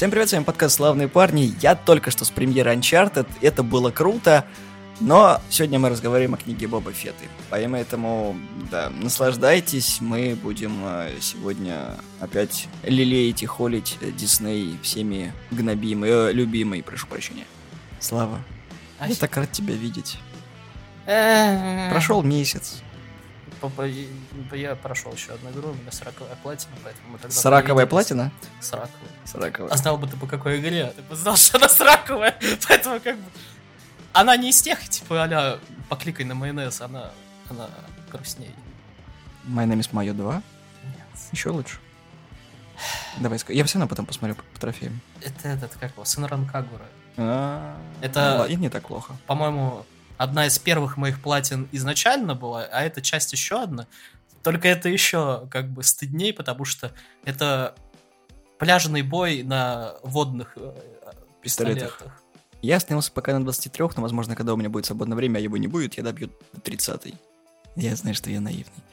Всем привет, с вами подкаст «Славные парни». Я только что с премьеры Uncharted, это было круто, но сегодня мы разговариваем о книге Боба Фетты. Поэтому, да, наслаждайтесь, мы будем э, сегодня опять лелеять и холить Дисней всеми гнобимый, э, любимый, прошу прощения. Слава, я так рад тебя видеть. Прошел месяц. Я прошел еще одну игру, у меня 40 платина, поэтому мы тогда... Сороковая платина? Сороковая. Сороковая. А знал бы ты по какой игре, ты бы знал, что она сороковая, поэтому как бы... Она не из тех, типа, а покликай на майонез, она, она грустнее. My name is Mayo 2? Нет. Еще лучше. Давай, я все равно потом посмотрю по, по трофеям. Это этот, как его, Сенран Кагура. А, Это- ну ладно, и не так плохо. По-моему, одна из первых моих платин изначально была, а эта часть еще одна. Только это еще как бы стыдней, потому что это пляжный бой на водных э, Пистолетах. пистолетах. Я остановился пока на 23, но, возможно, когда у меня будет свободное время, а его не будет, я добью до 30 Я знаю, что я наивный.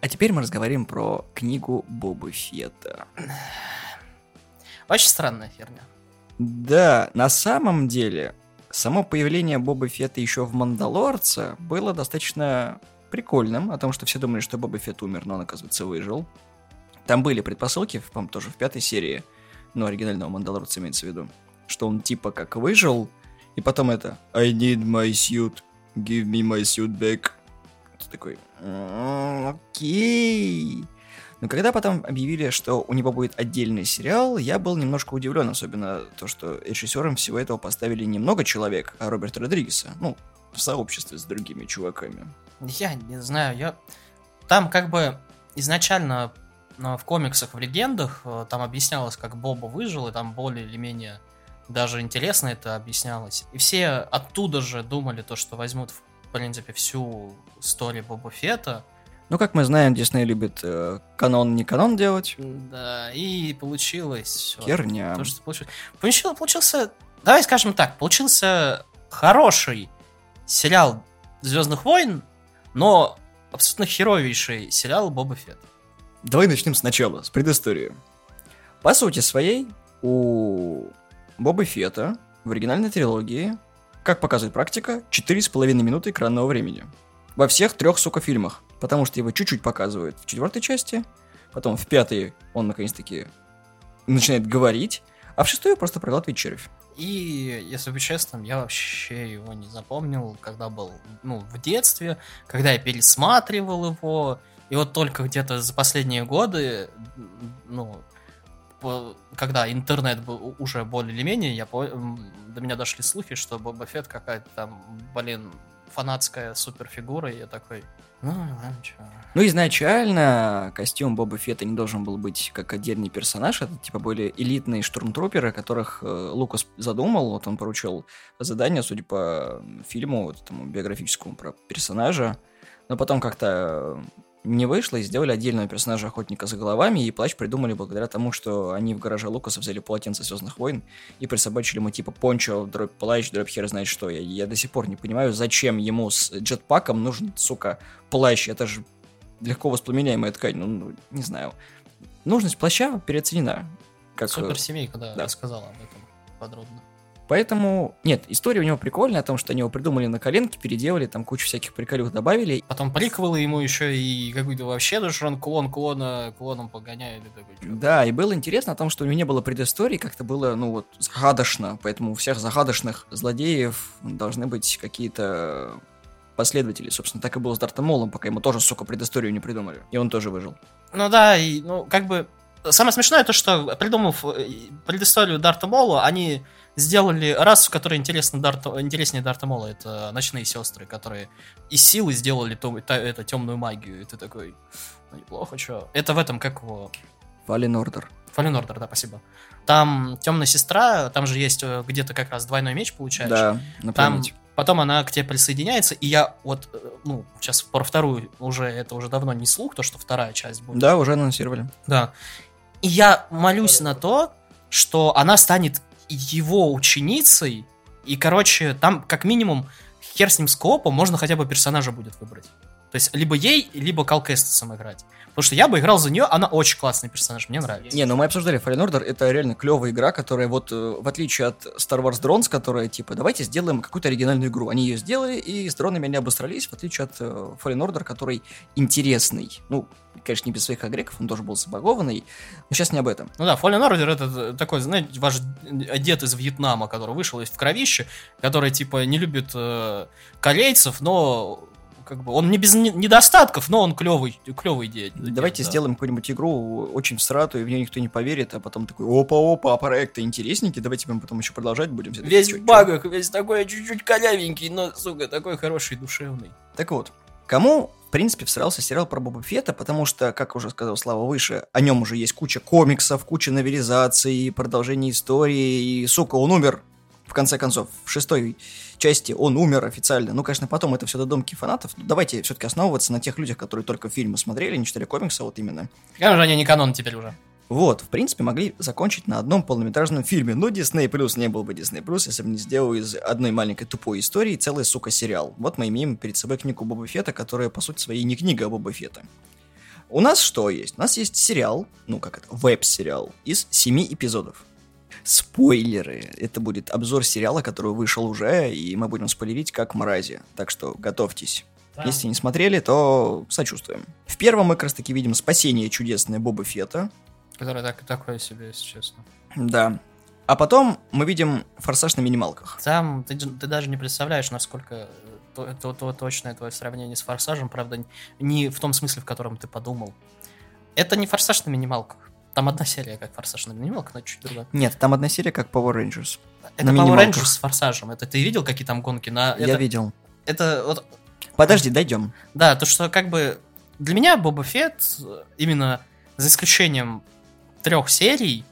А теперь мы разговариваем про книгу Боба Фетта. Очень странная херня. Да, на самом деле, само появление Боба Фетта еще в «Мандалорце» было достаточно прикольным, о том, что все думали, что Боба Фетт умер, но он, оказывается, выжил. Там были предпосылки, по-моему, тоже в пятой серии, ну, оригинального «Мандалорца» имеется в виду, что он типа как выжил, и потом это «I need my suit, give me my suit back». Ты такой «М, «Окей». Но когда потом объявили, что у него будет отдельный сериал, я был немножко удивлен, особенно то, что режиссером всего этого поставили не много человек, а Роберта Родригеса. Ну, в сообществе с другими чуваками. Я не знаю, я... Там как бы изначально ну, в комиксах, в легендах, э, там объяснялось, как Боба выжил, и там более или менее даже интересно это объяснялось. И все оттуда же думали то, что возьмут, в принципе, всю историю Боба Фетта. Ну, как мы знаем, Дисней любит э, канон не канон делать. Да, и получилось... Херня. То, что получилось. Получил- получился, давай скажем так, получился хороший сериал Звездных войн, но абсолютно херовейший сериал Боба Фетт. Давай начнем сначала, с предыстории. По сути своей, у Боба Фетта в оригинальной трилогии, как показывает практика, 4,5 минуты экранного времени. Во всех трех, сука, фильмах. Потому что его чуть-чуть показывают в четвертой части, потом в пятой он, наконец-таки, начинает говорить, а в шестую просто проглатывает червь. И, если быть честным, я вообще его не запомнил, когда был, ну, в детстве, когда я пересматривал его, и вот только где-то за последние годы, ну, когда интернет был уже более или менее, я до меня дошли слухи, что Боба Фетт какая-то там, блин, фанатская суперфигура, и я такой, ну, ладно. Ну, изначально костюм Боба Фетта не должен был быть как отдельный персонаж. Это, типа, были элитные штурмтруперы, которых э, Лукас задумал. Вот он поручил задание, судя по фильму, вот этому биографическому про персонажа. Но потом как-то не вышло, и сделали отдельного персонажа Охотника за головами, и плащ придумали благодаря тому, что они в гараже Лукаса взяли полотенце Звездных войн и присобачили ему типа пончо, дробь плащ, дробь хер знает что. Я, я до сих пор не понимаю, зачем ему с джетпаком нужен, сука, плащ. Это же легко воспламеняемая ткань, ну, ну, не знаю. Нужность плаща переоценена. Как, э, Суперсемейка, да, да. рассказала об этом подробно. Поэтому, нет, история у него прикольная, о том, что они его придумали на коленке, переделали, там кучу всяких приколюх добавили. Потом приквелы ему еще и какой-то вообще даже он клон клона клоном погоняет. И такой, чё? Да, и было интересно о том, что у него не было предыстории, как-то было, ну вот, загадочно, поэтому у всех загадочных злодеев должны быть какие-то последователи. Собственно, так и было с Дартом Молом, пока ему тоже, сука, предысторию не придумали. И он тоже выжил. Ну да, и ну как бы самое смешное то, что придумав э, предысторию Дарта Мола, они сделали расу, которая интересна Дарта, интереснее Дарта Мола. Это ночные сестры, которые из силы сделали то, та- это темную магию. И ты такой, ну неплохо, что. Это в этом как его Fallen Order. Fallen Order, да, спасибо. Там темная сестра, там же есть э, где-то как раз двойной меч, получаешь. Да, на Там потом она к тебе присоединяется, и я вот, э, ну, сейчас про вторую уже, это уже давно не слух, то, что вторая часть будет. Да, уже анонсировали. Да. И я молюсь на то, что она станет его ученицей, и, короче, там как минимум хер с ним скопом, можно хотя бы персонажа будет выбрать. То есть либо ей, либо Кал Кэстесом играть. Потому что я бы играл за нее, она очень классный персонаж, мне нравится. Не, ну мы обсуждали Fallen Order, это реально клевая игра, которая вот, э, в отличие от Star Wars Drones, которая, типа, давайте сделаем какую-то оригинальную игру. Они ее сделали, и с дронами они обосрались, в отличие от э, Fallen Order, который интересный. Ну, конечно, не без своих агреков, он тоже был забагованный, но сейчас не об этом. Ну да, Fallen Order это такой, знаете, ваш дед из Вьетнама, который вышел из в кровище, который, типа, не любит э, корейцев, но как бы он не без недостатков, но он клевый, клевый дед. Давайте да. сделаем какую-нибудь игру очень всратую, в нее никто не поверит, а потом такой, опа-опа, а проекты интересненькие, давайте мы потом еще продолжать будем. Весь в багах, весь такой чуть-чуть корявенький, но, сука, такой хороший, душевный. Так вот, кому в принципе, всрался сериал про Боба Фета, потому что, как уже сказал Слава выше, о нем уже есть куча комиксов, куча новелизаций, продолжение истории, и, сука, он умер, в конце концов, в шестой части он умер официально. Ну, конечно, потом это все додумки фанатов. Но давайте все-таки основываться на тех людях, которые только фильмы смотрели, не читали комиксы, вот именно. Конечно, они не канон теперь уже. Вот, в принципе, могли закончить на одном полнометражном фильме. Но Disney Plus не был бы Disney Plus, если бы не сделал из одной маленькой тупой истории целый, сука, сериал. Вот мы имеем перед собой книгу Боба Фета, которая, по сути, своей не книга а Боба Фета. У нас что есть? У нас есть сериал, ну как это, веб-сериал из семи эпизодов спойлеры. Это будет обзор сериала, который вышел уже, и мы будем спойлерить как мрази. Так что готовьтесь. Да. Если не смотрели, то сочувствуем. В первом мы как раз таки видим спасение чудесное Боба Фета. Которое так, такое себе, если честно. Да. А потом мы видим форсаж на минималках. Там ты, ты даже не представляешь, насколько то, то, то, точное твое сравнение с форсажем, правда, не в том смысле, в котором ты подумал. Это не форсаж на минималках. Там одна серия, как Форсаж на минималках, но чуть другая. Нет, там одна серия, как Power Rangers. Это Power Rangers с Форсажем. Это ты видел, какие там гонки? На... Я это... видел. Это вот... Подожди, дойдем. Да, то, что как бы для меня Боба Фетт, именно за исключением трех серий,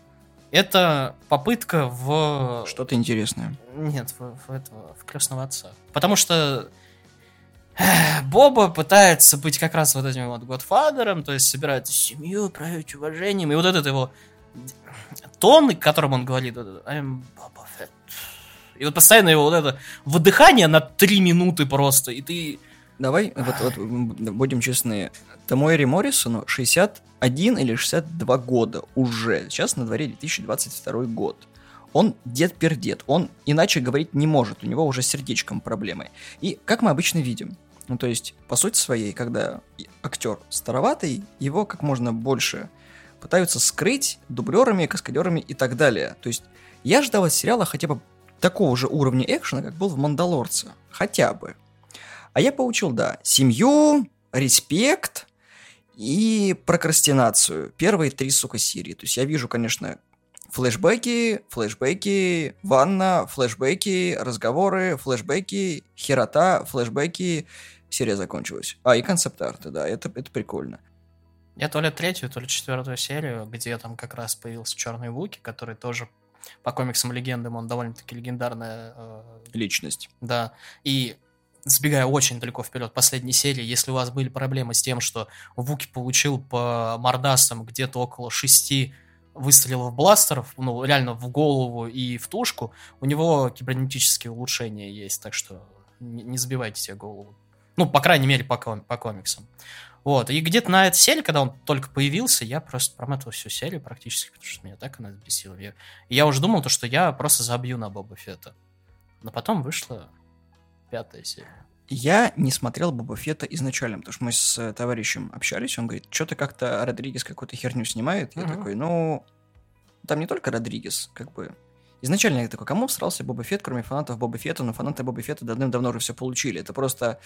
это попытка в... Что-то интересное. Нет, в, в этого, в крестного отца. Потому что Боба пытается быть как раз вот этим вот Годфадером, то есть собирать семью, проявить уважением, и вот этот его тон, которым он говорит, I'm Boba Fett. И вот постоянно его вот это выдыхание на три минуты просто, и ты... Давай, вот, вот будем честны, Томуэри Моррисону 61 или 62 года уже. Сейчас на дворе 2022 год. Он дед-пердед, он иначе говорить не может, у него уже с сердечком проблемы. И как мы обычно видим, ну, то есть, по сути своей, когда актер староватый, его как можно больше пытаются скрыть дублерами, каскадерами и так далее. То есть, я ждал от сериала хотя бы такого же уровня экшена, как был в «Мандалорце». Хотя бы. А я получил, да, семью, респект и прокрастинацию. Первые три, сука, серии. То есть я вижу, конечно, флешбеки, флешбеки, ванна, флешбеки, разговоры, флешбеки, херота, флешбеки, серия закончилась. А, и концепт-арты, да, это, это прикольно. Я то ли третью, то ли четвертую серию, где там как раз появился Черный Вуки, который тоже по комиксам легендам, он довольно-таки легендарная... Э, Личность. Да. И сбегая очень далеко вперед последней серии, если у вас были проблемы с тем, что Вуки получил по мордасам где-то около шести выстрелов бластеров, ну, реально в голову и в тушку, у него кибернетические улучшения есть, так что не, не забивайте себе голову. Ну, по крайней мере, по, ком- по комиксам. Вот, и где-то на этой серии, когда он только появился, я просто промотал всю серию практически, потому что меня так она взбесила. Я, и я уже думал, то, что я просто забью на Боба Фетта. Но потом вышла пятая серия. Я не смотрел Боба Фетта изначально, потому что мы с э, товарищем общались, он говорит, что-то как-то Родригес какую-то херню снимает. Я такой, ну, там не только Родригес, как бы, Изначально я такой, кому всрался Боба Фетт, кроме фанатов Боба Фетта, но фанаты Боба Фетта давным-давно уже все получили. Это просто,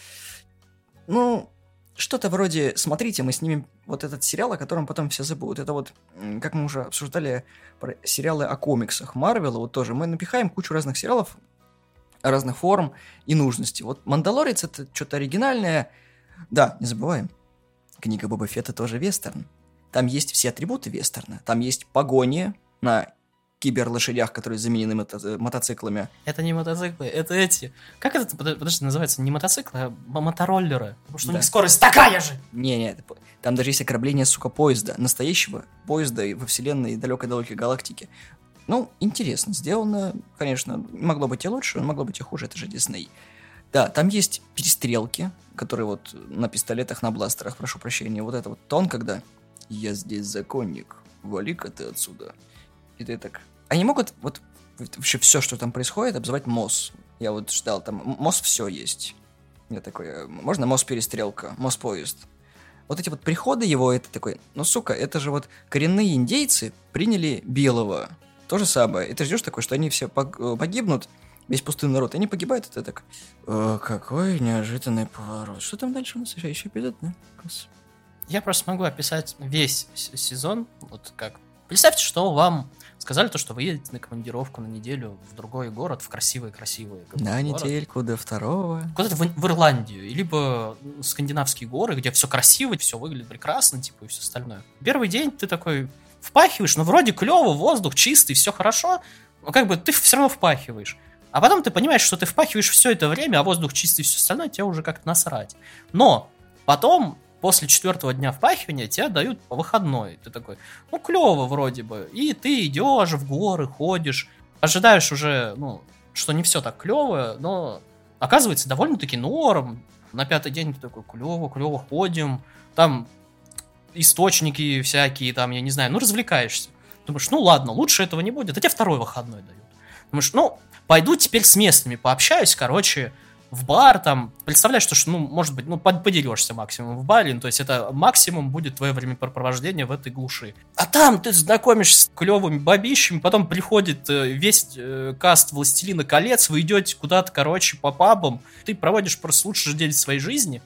ну, что-то вроде, смотрите, мы снимем вот этот сериал, о котором потом все забудут. Это вот, как мы уже обсуждали про сериалы о комиксах Марвела, вот тоже мы напихаем кучу разных сериалов, разных форм и нужностей. Вот «Мандалорец» — это что-то оригинальное. Да, не забываем, книга Боба Фетта тоже вестерн. Там есть все атрибуты вестерна. Там есть погони на киберлошадях, которые заменены мото- э, мотоциклами. Это не мотоциклы, это эти. Как это, подожди, называется? Не мотоциклы, а мотороллеры. Потому что да. у них скорость такая же! Не-не, там даже есть ограбление, сука, поезда. Настоящего поезда во вселенной далекой-далекой галактики. Ну, интересно сделано, конечно. Могло быть и лучше, могло быть и хуже, это же Дисней. Да, там есть перестрелки, которые вот на пистолетах, на бластерах, прошу прощения. Вот это вот тон, когда «Я здесь законник, вали-ка ты отсюда». И ты так... Они могут вот вообще все, что там происходит, обзывать МОС. Я вот ждал, там МОС все есть. Я такой, «Э, можно МОС перестрелка, МОС поезд. Вот эти вот приходы его, это такой, ну сука, это же вот коренные индейцы приняли белого. То же самое. И ты ждешь такой, что они все пог- погибнут, весь пустынный народ, и они погибают, и ты так, «О, какой неожиданный поворот. Что там дальше у нас еще, еще эпизод, да? Я просто могу описать весь сезон, вот как. Представьте, что вам сказали то, что вы едете на командировку на неделю в другой город, в красивый-красивый На город. недельку до второго. Куда-то в, в Ирландию, либо скандинавские горы, где все красиво, все выглядит прекрасно, типа, и все остальное. Первый день ты такой впахиваешь, ну, вроде клево, воздух чистый, все хорошо, но как бы ты все равно впахиваешь. А потом ты понимаешь, что ты впахиваешь все это время, а воздух чистый и все остальное, тебе уже как-то насрать. Но потом, после четвертого дня впахивания, тебе дают выходной. Ты такой, ну, клево вроде бы. И ты идешь в горы, ходишь, ожидаешь уже, ну, что не все так клево, но оказывается довольно-таки норм. На пятый день ты такой, клево, клево, ходим. Там источники всякие, там, я не знаю, ну, развлекаешься. Думаешь, ну, ладно, лучше этого не будет. А тебе второй выходной дают. Думаешь, ну, пойду теперь с местными пообщаюсь, короче, в бар, там, представляешь, что, ну, может быть, ну, под- подерешься максимум в баре, ну, то есть это максимум будет твое времяпрепровождение в этой глуши. А там ты знакомишься с клевыми бабищами, потом приходит э, весь э, каст «Властелина колец», вы идете куда-то, короче, по пабам, ты проводишь просто лучший день своей жизни,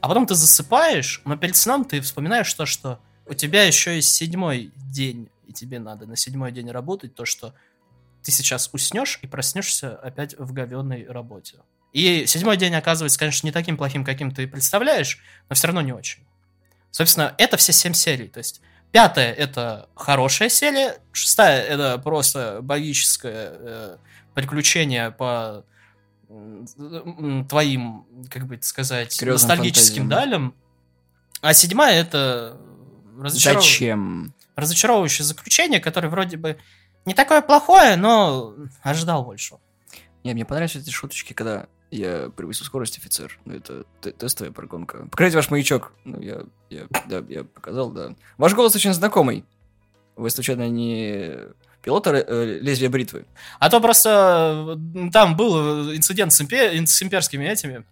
а потом ты засыпаешь, но перед сном ты вспоминаешь то, что у тебя еще есть седьмой день, и тебе надо на седьмой день работать, то, что ты сейчас уснешь и проснешься опять в говенной работе. И седьмой день оказывается, конечно, не таким плохим, каким ты представляешь, но все равно не очень. Собственно, это все семь серий. То есть пятая — это хорошая серия, шестая — это просто богическое э, приключение по м, твоим, как бы это сказать, Грёзным ностальгическим фантазиям. далям. А седьмая — это разочаров- Зачем? разочаровывающее заключение, которое вроде бы не такое плохое, но ожидал больше. Не, мне понравились эти шуточки, когда я превысил скорость офицер. Ну, это тестовая прогонка. Покажите ваш маячок. Ну, я, я, да, я показал, да. Ваш голос очень знакомый. Вы, случайно, не пилот э, лезвия бритвы? А то просто э, там был инцидент с, импе- с имперскими этими.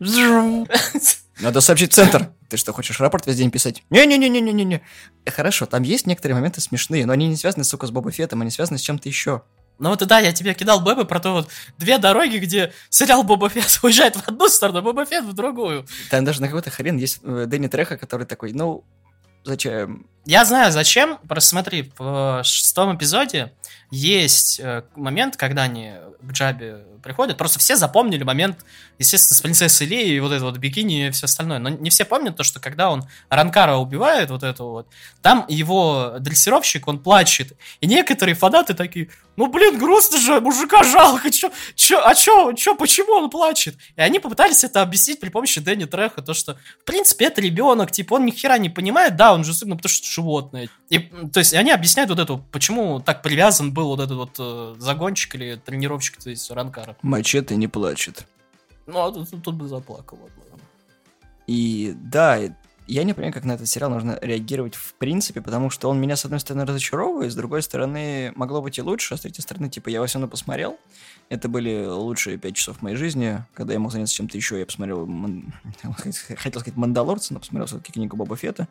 Надо сообщить в центр. Ты что, хочешь рапорт весь день писать? Не-не-не-не-не-не. Э, Хорошо, там есть некоторые моменты смешные, но они не связаны, сука, с Боба Феттом, они связаны с чем-то еще. Ну вот и да, я тебе кидал Бэбы про то вот две дороги, где сериал Боба Фетт уезжает в одну сторону, а Боба Фетт в другую. Там даже на какой-то хрен есть э, Дэнни Треха, который такой, ну, зачем? Я знаю зачем, просто смотри, в э, шестом эпизоде есть э, момент, когда они к Джабе приходят, просто все запомнили момент, естественно, с принцессой Леей, и вот это вот бикини и все остальное, но не все помнят то, что когда он Ранкара убивает, вот это вот, там его дрессировщик, он плачет, и некоторые фанаты такие, ну, блин, грустно же, мужика жалко, чё, чё, а чё, чё, почему он плачет? И они попытались это объяснить при помощи Дэнни Треха, то, что, в принципе, это ребенок, типа, он ни хера не понимает, да, он же ну, потому что животное. И, то есть, они объясняют вот эту, почему так привязан был вот этот вот э, загонщик или тренировщик, то есть, Ранкара. Мачете не плачет. Ну, а тут, тут бы заплакал. И да, я не понимаю, как на этот сериал нужно реагировать в принципе, потому что он меня, с одной стороны, разочаровывает, с другой стороны, могло быть и лучше, а с третьей стороны, типа, я во всем посмотрел. Это были лучшие пять часов моей жизни, когда я мог заняться чем-то еще. Я посмотрел, хотел сказать, Мандалорца, но посмотрел все-таки книгу Боба Фетта.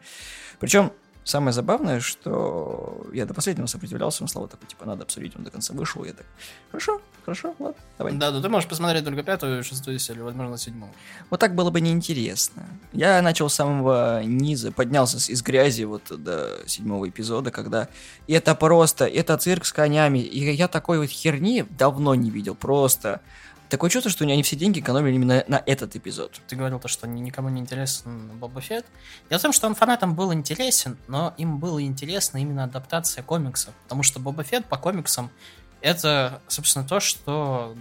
Причем, самое забавное, что я до последнего сопротивлялся, он Слава такой, типа, надо обсудить, он до конца вышел, я так, хорошо, хорошо, ладно, давай. Да, да, ты можешь посмотреть только пятую, шестую серию, возможно, седьмую. Вот так было бы неинтересно. Я начал с самого низа, поднялся из грязи вот до седьмого эпизода, когда это просто, это цирк с конями, и я такой вот херни давно не видел, просто. Такое чувство, что они все деньги экономили именно на этот эпизод. Ты говорил то, что ни- никому не интересен Боба Фетт. Дело в том, что он фанатам был интересен, но им было интересно именно адаптация комиксов. Потому что Боба Фетт по комиксам это, собственно, то, что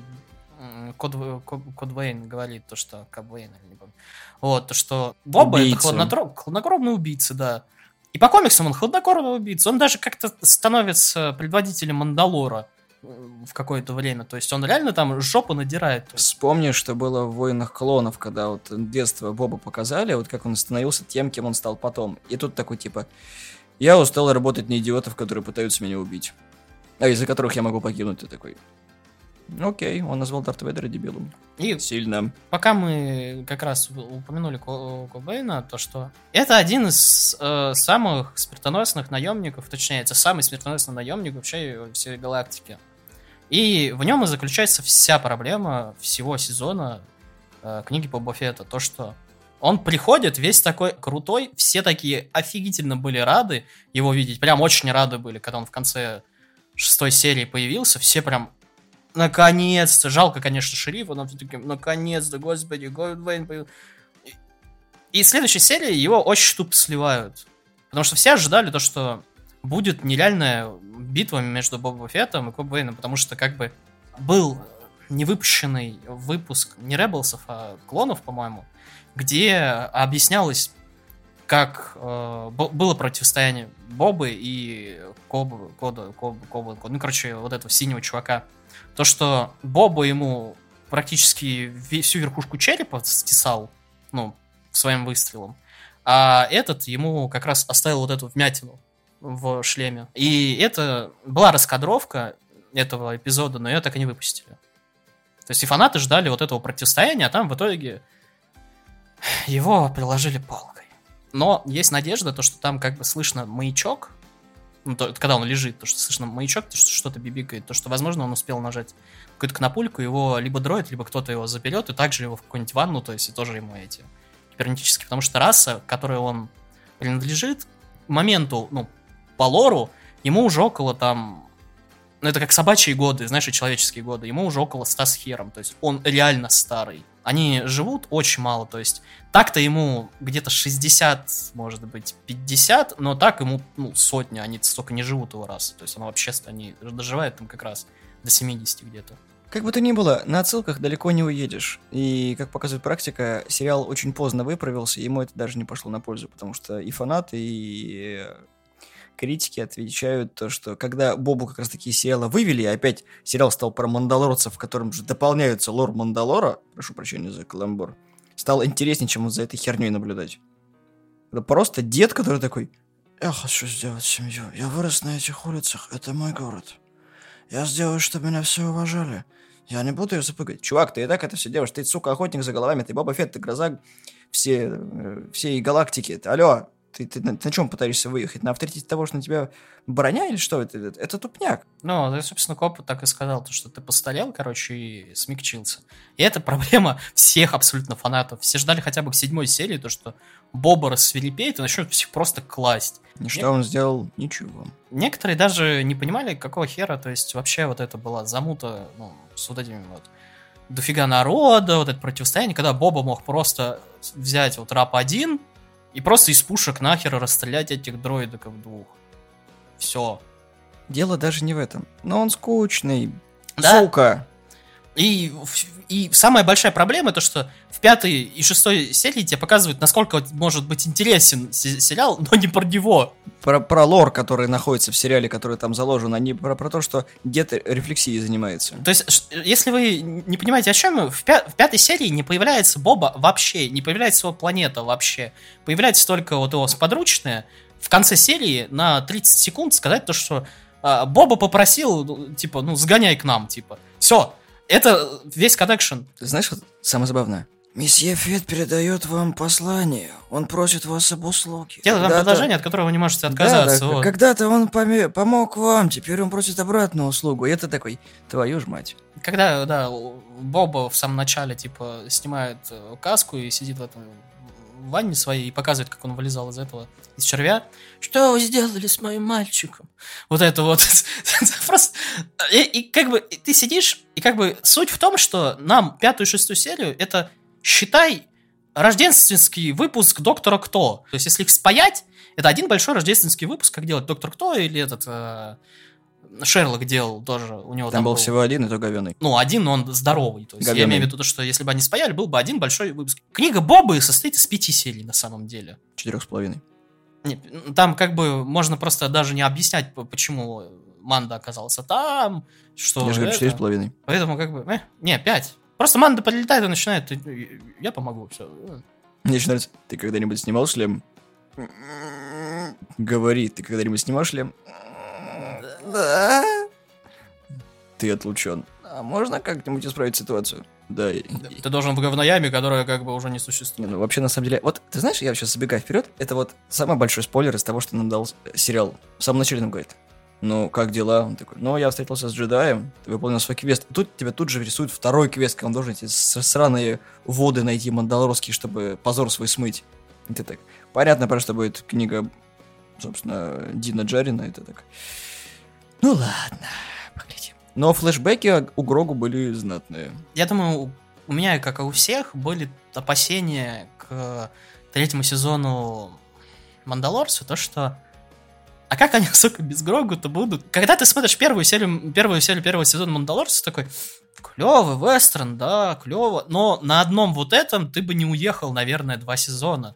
Код, В- Ко- Код Вейн говорит, то, что Каб Вейн, или не помню. Вот, то, что Боба это Убийца. хладнотро- хладнокровный убийца, да. И по комиксам он хладнокровный убийца. Он даже как-то становится предводителем Мандалора. В какое-то время. То есть он реально там жопу надирает. Вспомни, что было в «Войнах клонов», когда вот детство Боба показали, вот как он становился тем, кем он стал потом. И тут такой типа, я устал работать на идиотов, которые пытаются меня убить. А из-за которых я могу покинуть. Ты такой, Окей, он назвал Дарта Вейдера дебилом. И Сильно. пока мы как раз упомянули Ко- Кобейна, то что это один из э, самых смертоносных наемников, точнее, это самый смертоносный наемник вообще во всей галактике. И в нем и заключается вся проблема всего сезона э, книги по Фетта. То, что он приходит весь такой крутой, все такие офигительно были рады его видеть, прям очень рады были, когда он в конце шестой серии появился, все прям наконец-то, жалко, конечно, шерифа, но все-таки, наконец-то, господи, Голдвейн появился. И, и в следующей серии его очень тупо сливают. Потому что все ожидали то, что будет нереальная битва между Боба Феттом и Коб Вейном, потому что как бы был невыпущенный выпуск не Ребелсов, а клонов, по-моему, где объяснялось, как э, было противостояние Бобы и Коба, Кода, Коба, Коба, Коба, ну, короче, вот этого синего чувака. То, что Боба ему практически всю верхушку черепа стесал, ну, своим выстрелом, а этот ему как раз оставил вот эту вмятину в шлеме. И это была раскадровка этого эпизода, но ее так и не выпустили. То есть и фанаты ждали вот этого противостояния, а там в итоге его приложили палкой. Но есть надежда, то, что там как бы слышно маячок, ну, то, когда он лежит, то, что слышно маячок, то, что что-то бибикает, то, что, возможно, он успел нажать какую-то кнопульку, его либо дроид, либо кто-то его заберет, и также его в какую-нибудь ванну, то есть и тоже ему эти кибернетические, потому что раса, которой он принадлежит, моменту, ну, по лору, ему уже около там ну, это как собачьи годы, знаешь, и человеческие годы. Ему уже около 100 с хером, то есть он реально старый. Они живут очень мало, то есть так-то ему где-то 60, может быть, 50, но так ему, ну, сотни, они столько не живут его раз. То есть он вообще, они доживают там как раз до 70 где-то. Как бы то ни было, на отсылках далеко не уедешь. И, как показывает практика, сериал очень поздно выправился, ему это даже не пошло на пользу, потому что и фанаты, и критики отвечают то, что когда Бобу как раз таки сериала вывели, и опять сериал стал про мандалорцев, в котором же дополняются лор Мандалора, прошу прощения за каламбур, стал интереснее, чем вот за этой херней наблюдать. Это просто дед, который такой, я хочу сделать семью, я вырос на этих улицах, это мой город. Я сделаю, чтобы меня все уважали. Я не буду ее запугать. Чувак, ты и так это все делаешь. Ты, сука, охотник за головами. Ты Боба Фетт, ты гроза все, э, всей галактики. Алло, ты, ты на, на чем пытаешься выехать? На авторитете того, что на тебя броня или что? Это, это, это тупняк. Ну, ты, собственно, Коп так и сказал, то, что ты постарел, короче, и смягчился. И это проблема всех абсолютно фанатов. Все ждали хотя бы к седьмой серии, то, что Боба рассверепеет и начнет всех просто класть. И что Нек... он сделал? Ничего. Некоторые даже не понимали, какого хера, то есть вообще вот это была замута, ну, с вот этими вот дофига народа, вот это противостояние, когда Боба мог просто взять вот рап один и просто из пушек нахер расстрелять этих дроидов двух. Все. Дело даже не в этом. Но он скучный. Да? Сука. И, и самая большая проблема то, что в пятой и шестой серии тебе показывают, насколько может быть интересен сериал, но не про него. Про, про лор, который находится в сериале, который там заложен, а не про, про то, что где-то рефлексией занимается. То есть, если вы не понимаете, о чем в, пя в пятой серии не появляется Боба вообще, не появляется его планета вообще. Появляется только вот его сподручная. В конце серии на 30 секунд сказать то, что а, Боба попросил, ну, типа, ну, сгоняй к нам, типа. Все, это весь коннекшн. Знаешь, вот самое забавное? Месье Фет передает вам послание. Он просит вас об услуге. Делает вам предложение, от которого вы не можете отказаться. Да, да, вот. Когда-то он поме- помог вам, теперь он просит обратную услугу. И это такой, твою ж мать. Когда, да, Боба в самом начале, типа, снимает э, каску и сидит в этом ванне своей и показывает, как он вылезал из этого, из червя. Что вы сделали с моим мальчиком? Вот это вот. Просто... И, и как бы ты сидишь, и как бы суть в том, что нам пятую и шестую серию, это, считай, рождественский выпуск Доктора Кто. То есть, если их спаять, это один большой рождественский выпуск, как делать Доктор Кто или этот... Э, Шерлок делал тоже, у него там, там был, был всего один, и то говеный. Ну, один, но он здоровый. То есть говёный. я имею в виду то, что если бы они спаяли, был бы один большой выпуск. Книга Бобы состоит из пяти серий на самом деле. Четырех с половиной. Там как бы можно просто даже не объяснять, почему Манда оказался там, что Я же говорю, четыре с половиной. Поэтому как бы, э, не, пять. Просто Манда прилетает и начинает, «Ты- я помогу, все. Мне еще нравится, ты когда-нибудь снимал шлем? Говори, ты когда-нибудь снимал шлем? Да. Ты отлучен. А можно как-нибудь исправить ситуацию? Да. Ты должен в говнояме, которая как бы уже не Не, существует. ну вообще, на самом деле, вот, ты знаешь, я сейчас забегаю вперед, это вот самый большой спойлер из того, что нам дал э, сериал. В самом начале нам говорит, ну, как дела? Он такой, ну, я встретился с джедаем, ты выполнил свой квест. И тут тебя тут же рисует второй квест, когда он должен эти сраные воды найти мандалорские, чтобы позор свой смыть. И ты так, понятно, про что будет книга, собственно, Дина Джарина, это так. Ну ладно, поглядим. Но флешбеки у Грогу были знатные. Я думаю, у меня, как и у всех, были опасения к третьему сезону Мандалорца, то что а как они, сука, без Грогу-то будут? Когда ты смотришь первую серию, первую серию первого сезона Мандалорца, такой, клевый вестерн, да, клево, но на одном вот этом ты бы не уехал, наверное, два сезона.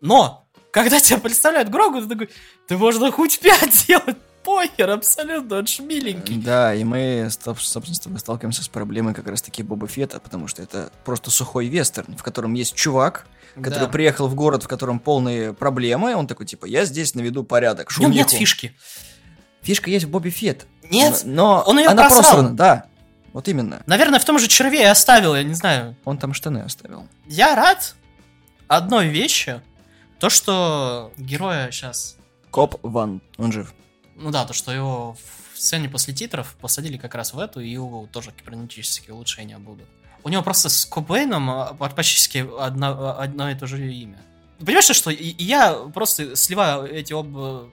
Но, когда тебя представляют Грогу, ты такой, ты можно хоть пять сделать, похер, абсолютно, он ж миленький. Да, и мы, собственно, с тобой сталкиваемся с проблемой как раз-таки Боба Фета, потому что это просто сухой вестерн, в котором есть чувак, который Да. приехал в город, в котором полные проблемы, он такой, типа, я здесь наведу порядок, нем нет шумиху». фишки. Фишка есть в Бобе Фет. Нет, но он её она просрал. просрана, да. Вот именно. Наверное, в том же черве я оставил, я не знаю. Он там штаны оставил. Я рад одной вещи. То, что героя сейчас... Коп Ван, он жив. Ну да, то, что его в сцене после титров посадили как раз в эту, и его тоже кибернетические улучшения будут. У него просто с Кобейном а, практически одно, одно и то же имя. Понимаешь, что я просто сливаю эти оба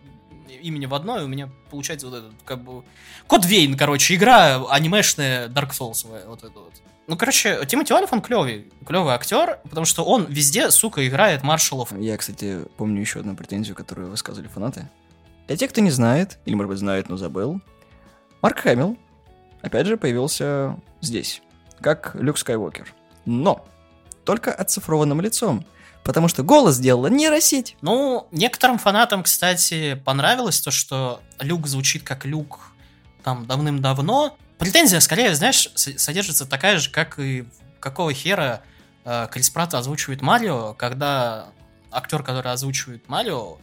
имени в одно, и у меня получается вот этот, как бы... Код Вейн, короче, игра анимешная Dark Souls, вот это вот. Ну, короче, Тимоти Олиф, он клевый, клевый актер, потому что он везде, сука, играет маршалов. Я, кстати, помню еще одну претензию, которую высказывали фанаты. Для тех, кто не знает, или, может быть, знает, но забыл, Марк Хэмилл, опять же, появился здесь, как Люк Скайуокер. Но только оцифрованным лицом, потому что голос сделала нейросеть. Ну, некоторым фанатам, кстати, понравилось то, что Люк звучит как Люк там давным-давно. Претензия, скорее, знаешь, содержится такая же, как и какого хера э, Крис Пратт озвучивает Марио, когда актер, который озвучивает Марио,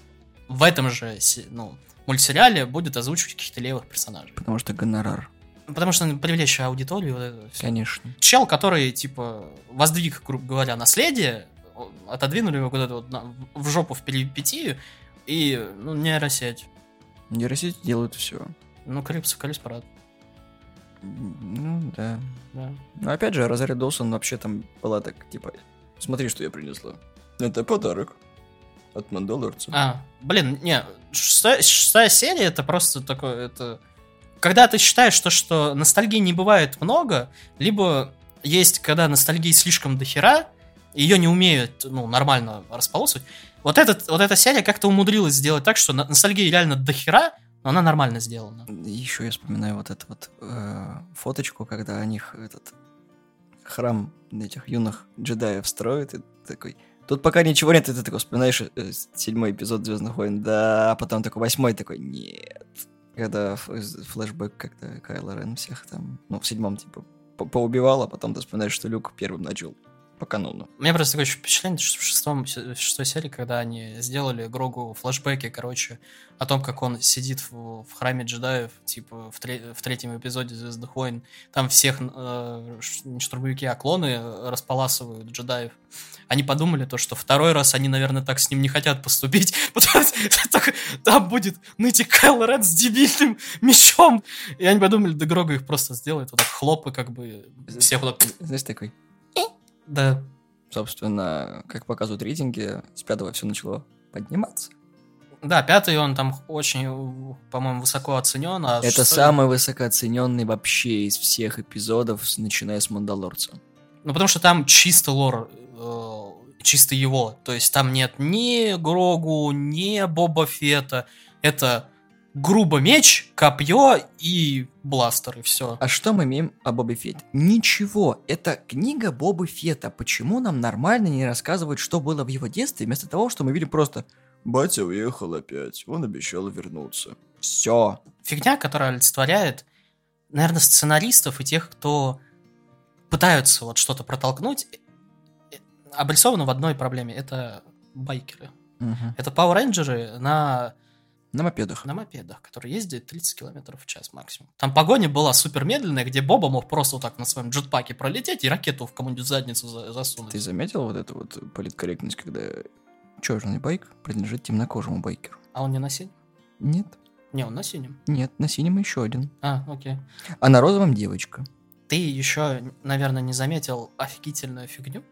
в этом же ну, мультсериале будет озвучивать каких-то левых персонажей. Потому что гонорар. Потому что привлечь аудиторию. Конечно. Чел, который, типа, воздвиг, грубо говоря, наследие, отодвинули его куда-то вот на- в жопу в перипетию, и, ну, нейросеть. Нейросети делают все. Ну, Крипс, Крипс Парад, Ну, да. да. Но опять же, Розарио Доусон вообще там была так, типа, смотри, что я принесла. Это подарок от Мандалорца. А, блин, не, шестая, шестая серия это просто такое, это... Когда ты считаешь, что, что ностальгии не бывает много, либо есть, когда ностальгии слишком дохера, ее не умеют, ну, нормально располосовать. Вот, этот, вот эта серия как-то умудрилась сделать так, что ностальгии реально дохера, но она нормально сделана. Еще я вспоминаю вот эту вот э, фоточку, когда о них этот храм этих юных джедаев строят, и такой... Тут пока ничего нет, и ты такой вспоминаешь э, седьмой эпизод Звездных войн, да, а потом такой восьмой такой, нет. Когда флешбэк, когда Кайло Рен всех там, ну, в седьмом, типа, по- поубивал, а потом ты вспоминаешь, что Люк первым начал по канону. У меня просто такое впечатление, что в, шестом, в шестой серии, когда они сделали Грогу флешбеки, короче, о том, как он сидит в, в храме джедаев, типа в, тре- в третьем эпизоде Звездных войн, там всех э, не штурмовики, а клоны располасывают джедаев. Они подумали то, что второй раз они, наверное, так с ним не хотят поступить, потому что там будет нытик Кайл Ред с дебильным мечом. И они подумали, да Грога их просто сделает, вот так хлоп, и как бы всех вот так... Знаешь, такой, Да, собственно, как показывают рейтинги, с пятого все начало подниматься. Да, пятый он там очень, по-моему, высоко оценен. А Это шестой- самый высокооцененный вообще из всех эпизодов, начиная с Мандалорца. Ну, потому что там чисто лор, э, чисто его. То есть там нет ни Грогу, ни Боба Фета. Это грубо меч, копье и бластер, и все. А что мы имеем о Бобе Фетте? Ничего. Это книга Бобы Фета. Почему нам нормально не рассказывают, что было в его детстве, вместо того, что мы видим просто «Батя уехал опять, он обещал вернуться». Все. Фигня, которая олицетворяет, наверное, сценаристов и тех, кто пытаются вот что-то протолкнуть, э, обрисовано в одной проблеме. Это байкеры. Это Power Rangers на на мопедах. На мопедах, которые ездят 30 км в час максимум. Там погоня была супер медленная, где Боба мог просто вот так на своем джетпаке пролететь и ракету в кому-нибудь задницу за- засунуть. Ты заметил вот эту вот политкорректность, когда черный байк принадлежит темнокожему байкеру? А он не на синем? Нет. Не, он на синем. Нет, на синем еще один. А, окей. А на розовом девочка. Ты еще, наверное, не заметил офигительную фигню.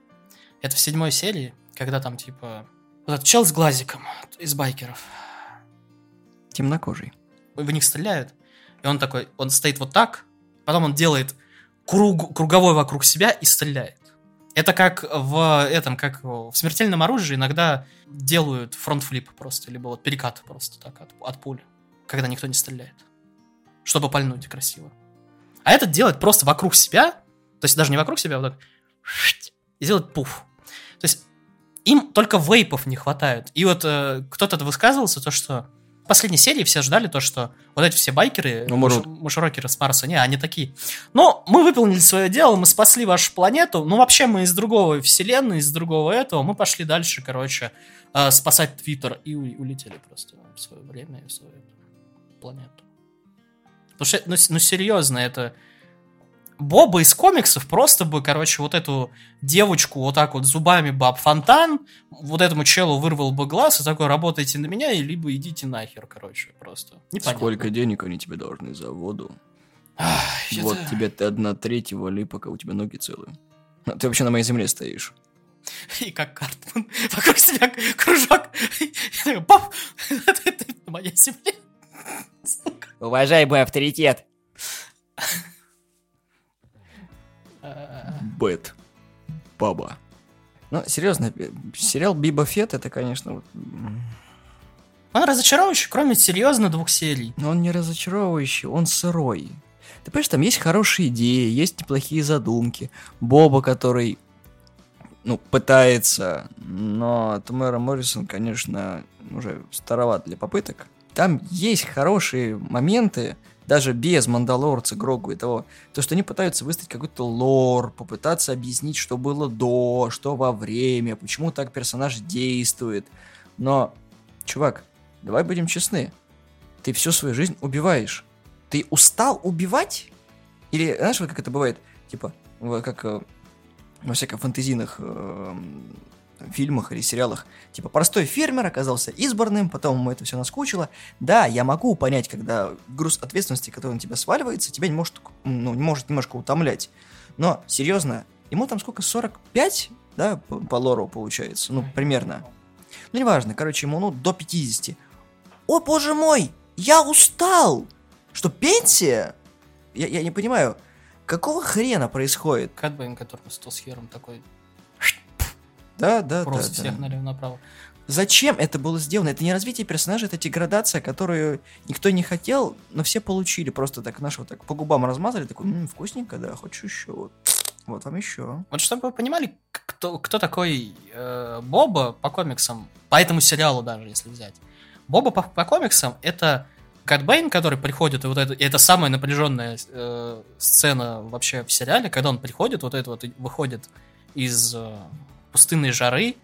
Это в седьмой серии, когда там типа... Вот этот чел с глазиком из байкеров. Темнокожий. в них стреляют, и он такой, он стоит вот так, потом он делает круг, круговой вокруг себя и стреляет. Это как в этом, как в смертельном оружии иногда делают фронт-флип просто, либо вот перекат просто так от, от пуль, когда никто не стреляет, чтобы пальнуть красиво. А этот делает просто вокруг себя, то есть даже не вокруг себя, а вот так, и делает пуф. То есть им только вейпов не хватает. И вот э, кто-то высказывался, то что последней серии все ждали то, что вот эти все байкеры, Ну, может- муж- мушерокеры с Марса, не, они такие, ну, мы выполнили свое дело, мы спасли вашу планету, ну, вообще мы из другого вселенной, из другого этого, мы пошли дальше, короче, э, спасать Твиттер, и улетели просто в свое время и в свою планету. Потому что, ну, ну, серьезно, это... Боба из комиксов просто бы, короче, вот эту девочку вот так вот зубами бы об фонтан, вот этому челу вырвал бы глаз и такой, работайте на меня, и либо идите нахер, короче, просто. Непонятно. Сколько денег они тебе должны за воду? Ах, Вот это- тебе ты одна треть его ли, пока у тебя ноги целые. А Ты вообще на моей земле стоишь. И как Картман. Вокруг себя кружок. Пап, это, это на моей земле. Сука. Уважай мой авторитет. Бэт. Баба. Ну, серьезно, э, сериал Биба Фет, это, конечно, Он разочаровывающий, кроме серьезно двух серий. но он не разочаровывающий, он сырой. Ты понимаешь, там есть хорошие идеи, есть неплохие задумки. Боба, который, ну, пытается, но Томэра Моррисон, конечно, уже староват для попыток. Там есть хорошие моменты, даже без Мандалорца, Грогу и того, то, что они пытаются выставить какой-то лор, попытаться объяснить, что было до, что во время, почему так персонаж действует. Но, чувак, давай будем честны, ты всю свою жизнь убиваешь. Ты устал убивать? Или, знаешь, вот как это бывает, типа, как э, во всяких фэнтезийных э, фильмах или сериалах, типа, простой фермер оказался избранным, потом ему это все наскучило. Да, я могу понять, когда груз ответственности, который на тебя сваливается, тебя не может, ну, не может немножко утомлять. Но, серьезно, ему там сколько, 45, да, по, по лору получается, ну, примерно. Ну, неважно, короче, ему, ну, до 50. О, боже мой, я устал! Что, пенсия? Я, я не понимаю, какого хрена происходит? Кэтбейн, который стал с хером такой, Да, да, просто да, всех да. налево-направо. Зачем это было сделано? Это не развитие персонажа, это деградация, которую никто не хотел, но все получили. Просто так, вот так по губам размазали, такой, «М, вкусненько, да, хочешь еще? Вот, вот вам еще. Вот чтобы вы понимали, кто, кто такой э, Боба по комиксам, по этому сериалу даже, если взять. Боба по, по комиксам это Кат Бэйн, который приходит, и вот это, и это самая напряженная э, сцена вообще в сериале, когда он приходит, вот это вот и выходит из э, пустынной жары,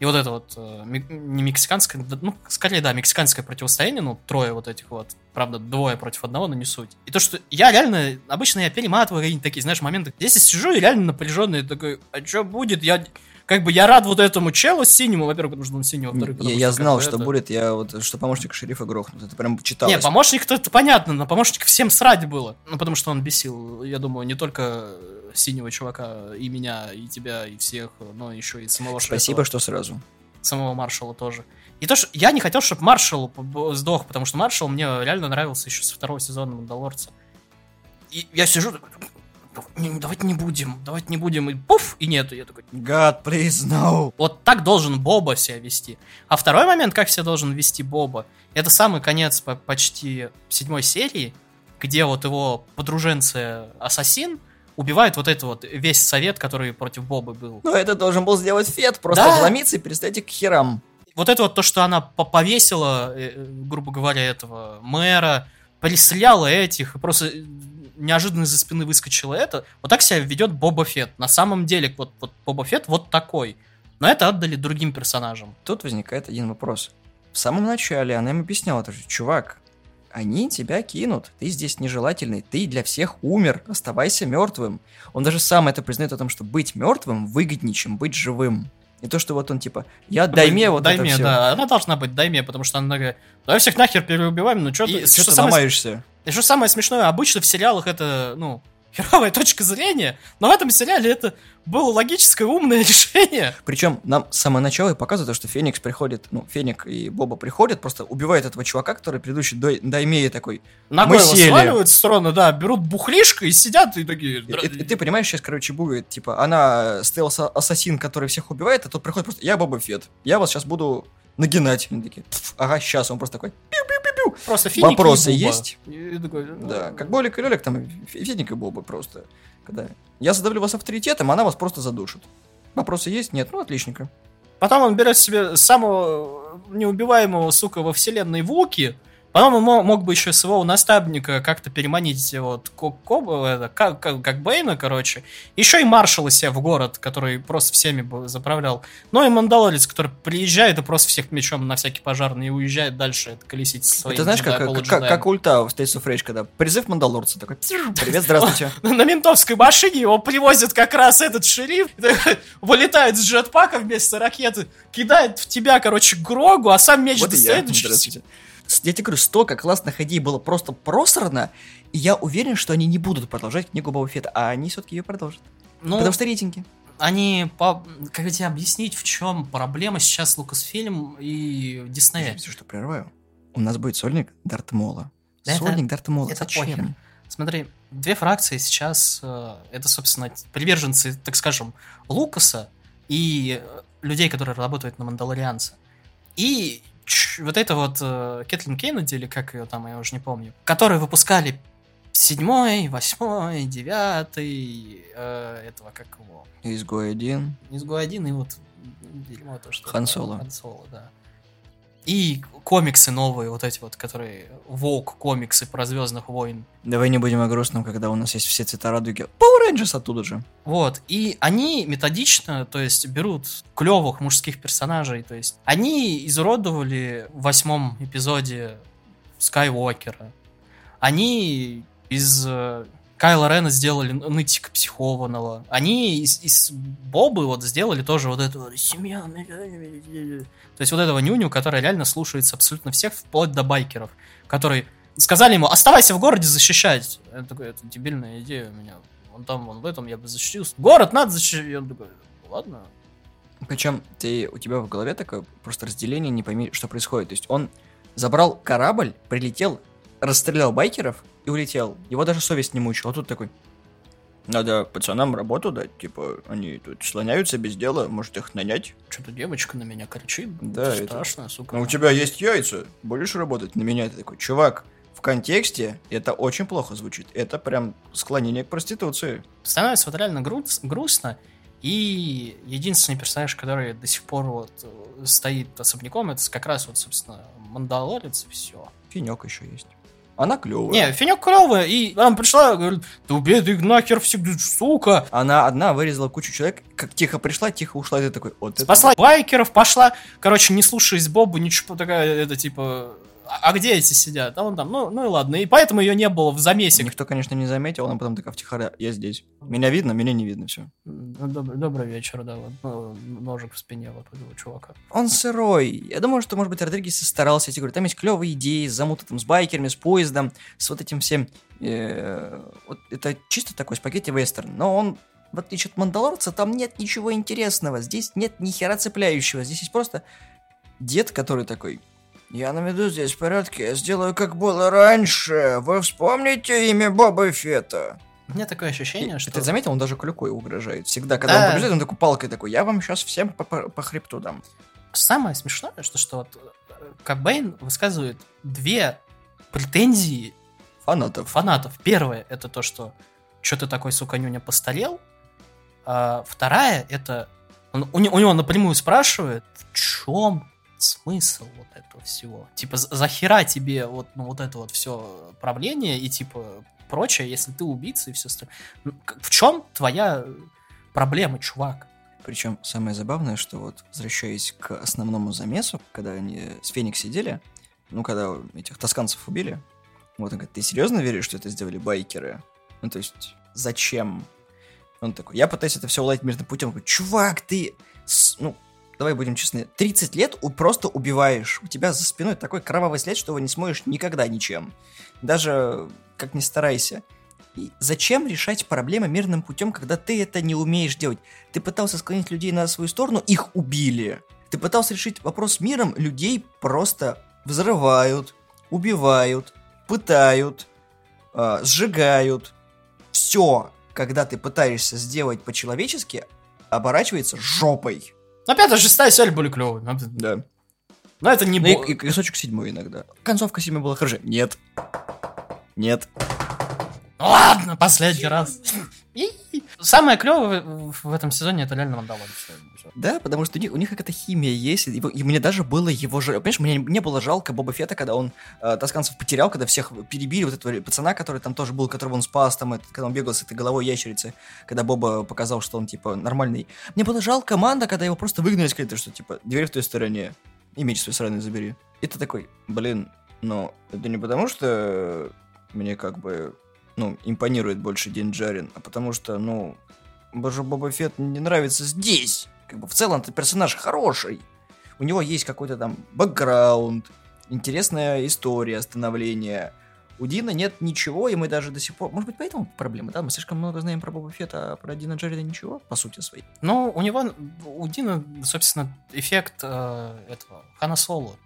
и вот это вот э, не мексиканское, ну, скорее, да, мексиканское противостояние, ну, трое вот этих вот, правда, двое против одного, но не суть. И то, что я реально, обычно я перематываю какие-нибудь такие, знаешь, моменты. Здесь я сижу и реально напряженный, такой, а что будет? Я, как бы, я рад вот этому челу синему, во-первых, потому что он синий, во-вторых, Я, я знал, что это- будет, я вот, что помощник шерифа грохнут. Это прям читалось. Не, помощник-то это понятно, но помощник всем срать было. Ну, потому что он бесил, я думаю, не только синего чувака, и меня, и тебя, и всех, но еще и самого Спасибо, что сразу. самого маршала тоже. И то, что я не хотел, чтобы маршал сдох, потому что маршал мне реально нравился еще со второго сезона Мандалорца. И я сижу, такой, «Не, не, давайте не будем, давайте не будем, и пуф, и нету. Я такой, God, please, no. вот так должен Боба себя вести. А второй момент, как себя должен вести Боба, это самый конец по- почти седьмой серии, где вот его подруженцы Ассасин убивает вот это вот весь совет, который против Бобы был. Ну, это должен был сделать Фет, просто Да. вломиться и перестать к херам. вот это вот то, что она по- повесила, э, э, грубо говоря, этого мэра, перестреляла этих, просто э, неожиданно из-за спины выскочила это, вот так себя ведет Боба Фетт. На самом деле, вот, вот Боба Фетт вот такой. Но это отдали другим персонажам. Тут возникает один вопрос. В самом начале она им объясняла, тоже, чувак, они тебя кинут, ты здесь нежелательный, ты для всех умер, оставайся мертвым. Он даже сам это признает о том, что быть мертвым выгоднее, чем быть живым. Не то, что вот он типа, я дайме вот дайме, это все. да. Она должна быть дайме, потому что она такая, давай всех нахер переубиваем, ну что И ты, что что ты самое, ломаешься? И что самое смешное, обычно в сериалах это, ну, херовая точка зрения, но в этом сериале это было логическое, умное решение. Причем нам с самого начала и показывают, что Феникс приходит, ну, Феник и Боба приходят, просто убивают этого чувака, который предыдущий дой- даймея такой. Ногой Мы сели. сваливают с трона, да, берут бухлишко и сидят и такие... И, и- и ты понимаешь, сейчас, короче, будет, типа, она стелс-ассасин, который всех убивает, а тут приходит просто, я Боба Фет, я вас сейчас буду нагинать. Они такие, «Пф, ага, сейчас, он просто такой, пиу-пиу-пиу-пиу. Просто финики и Вопросы Буба. есть? И такой, ну, Да, как Болик и Лёлик, там, Феник и Боба просто. Когда я задавлю вас авторитетом, она вас просто задушит. Вопросы есть? Нет? Ну, отличненько. Потом он берет себе самого неубиваемого, сука, во вселенной Вуки. Потом он мо- мог бы еще своего наставника как-то переманить вот Ко- Ко- это, как, как, как Бэйна, короче. Еще и маршала себе в город, который просто всеми бы заправлял. Ну и Мандалорец, который приезжает и просто всех мечом на всякий пожарный и уезжает дальше это колесить своим Это знаешь, как, как, как, ульта в States of Rage, когда призыв Мандалорца такой, привет, здравствуйте. На ментовской машине его привозит как раз этот шериф, вылетает с джетпака вместо ракеты, кидает в тебя, короче, Грогу, а сам меч достает. Я тебе говорю, столько классных идей было просто просрано, и я уверен, что они не будут продолжать книгу Боба Фетта, а они все-таки ее продолжат. Ну, Потому что рейтинги. они, по... как тебе объяснить, в чем проблема сейчас Лукасфильм и Диснея? Извините, что прерываю. У нас будет сольник Дарт Мола. Да это- Сольник Дарт Мола. это Зачем? похер. Смотри, две фракции сейчас, э, это, собственно, приверженцы, так скажем, Лукаса и э, людей, которые работают на Мандалорианца. И вот это вот э, Кэтлин Кеннеди, или как ее там, я уже не помню, которые выпускали седьмой, восьмой, девятый, э, этого как его, Изгой один. Изгой один и вот дерьмо то, что... Хан Соло. Хан Соло, да. И комиксы новые, вот эти вот, которые... Волк комиксы про Звездных войн. Давай не будем о грустном, когда у нас есть все цвета радуги. Power Rangers оттуда же. Вот. И они методично, то есть, берут клевых мужских персонажей. То есть, они изуродовали в восьмом эпизоде Скайуокера. Они из э, Кайла Рена сделали нытика психованного. Они из, из Бобы вот сделали тоже вот эту вот семья. То есть вот этого нюню, который реально слушается абсолютно всех, вплоть до байкеров, которые сказали ему, оставайся в городе защищать. Я такой, это дебильная идея у меня. Он там, вон в этом я бы защитился. Город надо защищать. Он такой, ладно. Причем ты, у тебя в голове такое просто разделение, не пойми, что происходит. То есть он забрал корабль, прилетел, расстрелял байкеров и улетел. Его даже совесть не мучила. А тут такой, надо пацанам работу дать, типа, они тут слоняются без дела, может их нанять. Что-то девочка на меня кричит. Да, это- страшно, сука. Ну, у тебя есть яйца, будешь работать на меня? Ты такой, чувак, в контексте это очень плохо звучит. Это прям склонение к проституции. становится вот реально груз- грустно. И единственный персонаж, который до сих пор вот э, стоит особняком, это как раз вот, собственно, Мандалорец и все. Финек еще есть. Она клевая. Не, Финек клевая, и она пришла, говорит, да убей ты нахер всегда, сука. Она одна вырезала кучу человек, как тихо пришла, тихо ушла, и ты такой, вот это... Спасла байкеров, пошла, короче, не слушаясь Бобу, ничего такая, это типа, а а где эти сидят? А он там, ну, ну и ладно. И поэтому ее не было в замесе. Никто, конечно, не заметил, она потом такая втихаря, я здесь. Меня видно, меня не видно, все. Добрый, добрый вечер, да, вот, ну, ножик в спине вот у этого чувака. Он сырой. Я думаю, что, может быть, Родригес старался. Я тебе говорю, там есть клевые идеи с замутом, с байкерами, с поездом, с вот этим всем. э, вот это чисто такой спагетти-вестерн. Но он, в отличие от Мандалорца, там нет ничего интересного. Здесь нет ни хера цепляющего. Здесь есть просто дед, который такой... Я наведу здесь порядки, я сделаю, как было раньше. Вы вспомните имя Боба Фета? У меня такое ощущение, И что... Ты заметил, он даже клюкой угрожает. Всегда, когда Да. он побежит, он такой палкой такой, я вам сейчас всем по, по- по хребту дам. Самое смешное, что, что вот э, Кобейн высказывает две претензии Фанатов. фанатов. Первое, это то, что что ты такой, сука, нюня, постарел. А вторая, это... он- у, у него напрямую спрашивает, в чем смысл вот этого всего? Типа, за- захера тебе вот, ну, вот это вот все правление и типа прочее, если ты убийца и все остальное. Ну, В чем твоя проблема, чувак? Причем самое забавное, что вот возвращаясь к основному замесу, когда они с Феникс сидели, ну, когда этих тосканцев убили, вот он говорит, ты серьезно веришь, что это сделали байкеры? Ну, то есть, зачем? Он такой, я пытаюсь это все уладить мирным путем. Говорю, чувак, ты, ну, давай будем честны, 30 лет у- просто убиваешь. У тебя за спиной такой кровавый след, что его не смоешь никогда ничем. Даже как ни старайся. И зачем решать проблемы мирным путем, когда ты это не умеешь делать? Ты пытался склонить людей на свою сторону, их убили. Ты пытался решить вопрос миром, людей просто взрывают, убивают, пытают, а, сжигают. Все, когда ты пытаешься сделать по-человечески, оборачивается жопой. Ну, пятая, шестая серия были клевые. Но, Да. но это не... Ну бо- и, и кусочек седьмой иногда. Концовка седьмой была хорошая. Нет. Нет. Ладно, последний раз. Самое клевое в этом сезоне это реально всё. Да, потому что у них, у них какая-то химия есть, и, и мне даже было его жалко. Понимаешь, мне не было жалко Боба Фета, когда он э, тосканцев потерял, когда всех перебили, вот этого пацана, который там тоже был, которого он спас, там, этот, когда он бегал с этой головой ящерицы, когда Боба показал, что он, типа, нормальный. Мне было жалко команда, когда его просто выгнали, сказали, что, типа, дверь в той стороне, и меч свой сраный забери. И ты такой, блин, ну, это не потому, что мне как бы, ну, импонирует больше Дин Джарин, а потому что, ну, Боже, Боба Фетт не нравится здесь. Как бы в целом это персонаж хороший. У него есть какой-то там бэкграунд, интересная история становления. У Дина нет ничего, и мы даже до сих пор... Может быть, поэтому проблема, да? Мы слишком много знаем про Боба Фетта, а про Дина Джеррида ничего, по сути своей. Ну, у него, у Дина, собственно, эффект э, этого Хана Соло,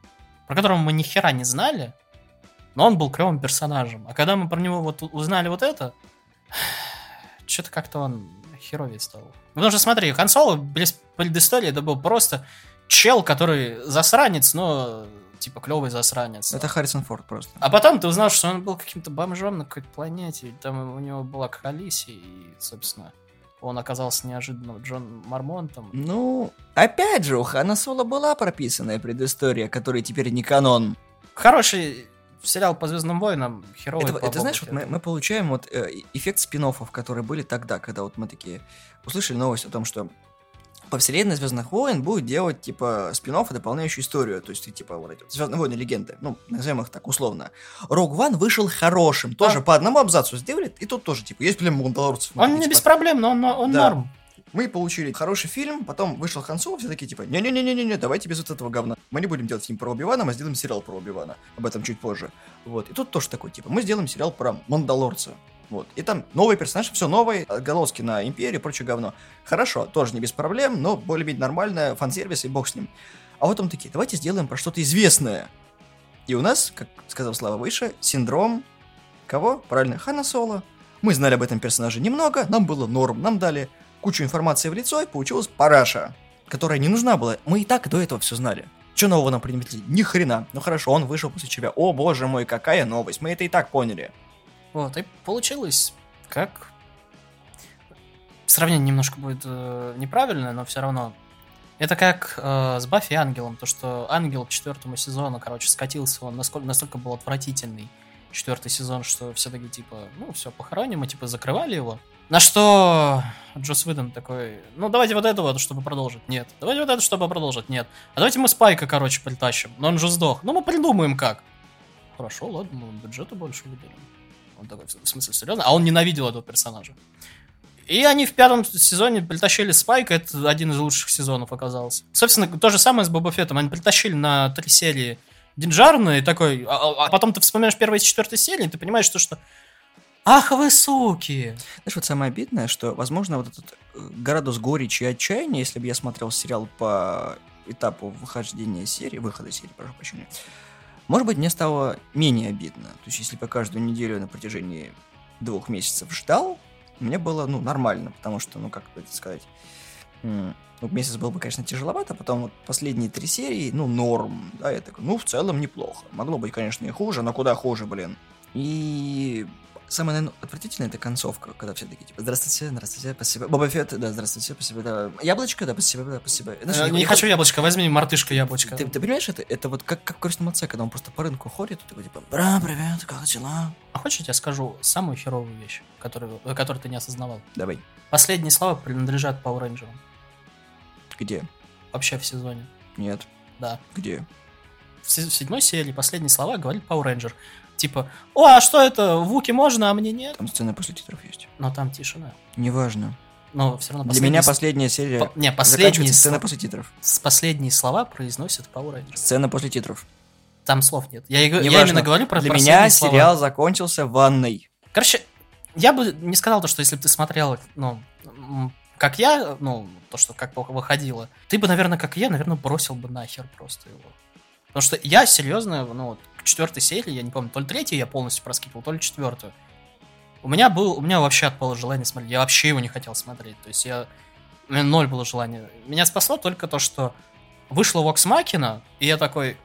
про которого мы ни хера не знали, но он был клевым персонажем. А когда мы про него вот узнали вот это, что-то как-то он херовее стал. Потому что, смотри, Хан Соло без предыстории это был просто чел, который засранец, но типа клевый засранец. Это Харрисон Форд просто. А потом ты узнал, что он был каким-то бомжом на какой-то планете, там у него была Калиси, и, собственно, он оказался неожиданно Джон Мармонтом. Ну, опять же, у Хана Соло была прописанная предыстория, которая теперь не канон. Хороший сериал по Звездным войнам, херовый Это, это знаешь, вот мы, мы получаем вот э, эффект спин которые были тогда, когда вот мы такие услышали новость о том, что по вселенной Звездных войн будет делать, типа, спин и дополняющую историю. То есть, ты, типа, вот эти Звездные войны легенды. Ну, назовем их так условно. Рог Ван вышел хорошим. Тоже Да. по одному абзацу сделали, и тут тоже, типа, есть племя мандалорцев. Он не без проблем, но он, он Да. норм. Мы получили хороший фильм, потом вышел Хан Соло, все такие типа, не-не-не-не-не, давайте без вот этого говна. Мы не будем делать фильм про Оби-Вана, мы сделаем сериал про Оби-Вана. Об этом чуть позже. Вот. И тут тоже такой, типа, мы сделаем сериал про Мандалорца. Вот. И там новый персонаж, все новый, отголоски на Империи, прочее говно. Хорошо, тоже не без проблем, но более-менее нормально, фан-сервис и бог с ним. А вот там такие, давайте сделаем про что-то известное. И у нас, как сказал Слава выше, синдром кого? Правильно, Хана Соло. Мы знали об этом персонаже немного, нам было норм, нам дали кучу информации в лицо, и получилась параша, которая не нужна была. Мы и так до этого все знали. Че нового нам принесли? Ни хрена. Ну хорошо, он вышел после тебя. О боже мой, какая новость. Мы это и так поняли. Вот, и получилось как... Сравнение немножко будет э, неправильное, но все равно. Это как э, с Баффи Ангелом, то, что Ангел к четвертому сезону, короче, скатился, он насколько, настолько был отвратительный четвертый сезон, что все таки типа, ну, все, похороним, и типа закрывали его. На что Джос Уидон такой, ну, давайте вот это вот, чтобы продолжить. Нет. Давайте вот это, чтобы продолжить. Нет. А давайте мы Спайка, короче, притащим. Но он же сдох. Ну, мы придумаем как. Хорошо, ладно, мы бюджета больше выделим. Он такой, в смысле, серьезно? А он ненавидел этого персонажа. И они в пятом сезоне притащили Спайка, это один из лучших сезонов оказался. Собственно, то же самое с Боба Феттом. Они притащили на три серии Динджарна, и такой... А, а- а потом ты вспоминаешь первой и четвертой серии, и ты понимаешь, что, что Ах вы суки! Знаешь, вот самое обидное, что, возможно, вот этот э, градус горечи и отчаяния, если бы я смотрел сериал по этапу выхождения серии, выхода серии, прошу прощения, может быть, мне стало менее обидно. То есть, если бы я каждую неделю на протяжении двух месяцев ждал, мне было, ну, нормально, потому что, ну, как бы это сказать, Ну, месяц был бы, конечно, тяжеловато, потом вот последние три серии, ну, норм. Да, я такой, ну, в целом неплохо. Могло быть, конечно, и хуже, но куда хуже, блин. И самое, наверное, отвратительное это концовка, когда все такие, типа, здравствуйте, здравствуйте, спасибо. Боба Фетт, да, здравствуйте, спасибо, да. Яблочко, да, спасибо, да, спасибо. Знаешь, Э, я- Не я- хочу яблочко, возьми мартышка яблочко. Ты, ты понимаешь, это, это вот как, как в крестном отце, когда он просто по рынку ходит, и такой, типа, бра, привет, как дела? А хочешь, я тебе скажу самую херовую вещь, которую, которую ты не осознавал? Давай. Последние слова принадлежат Power Rangers. Где? Вообще в сезоне. Нет. Да. Где? В седьмой серии последние слова говорит Power Ranger. Типа, о, а что это, Вуки можно, а мне нет? Там сцена после титров есть. Но там тишина. Неважно. Но все равно Для последние меня последняя серия по- не, последние, сцена сл- после титров. с- последние слова произносит Power Rangers. Сцена после титров. Там слов нет. Я, г- я именно говорю про Для последние меня слова. сериал закончился ванной. Короче, я бы не сказал то, что если бы ты смотрел, ну, как я, ну, то, что как выходило, ты бы, наверное, как и я, наверное, бросил бы нахер просто его. Потому что я серьезно, ну, вот, к четвертой серии, я не помню, то ли третью я полностью проскипал, то ли четвертую. У меня был, у меня вообще отпало желание смотреть. Я вообще его не хотел смотреть. То есть я... У меня ноль было желания. Меня спасло только то, что вышла Вокс Макина, и я такой...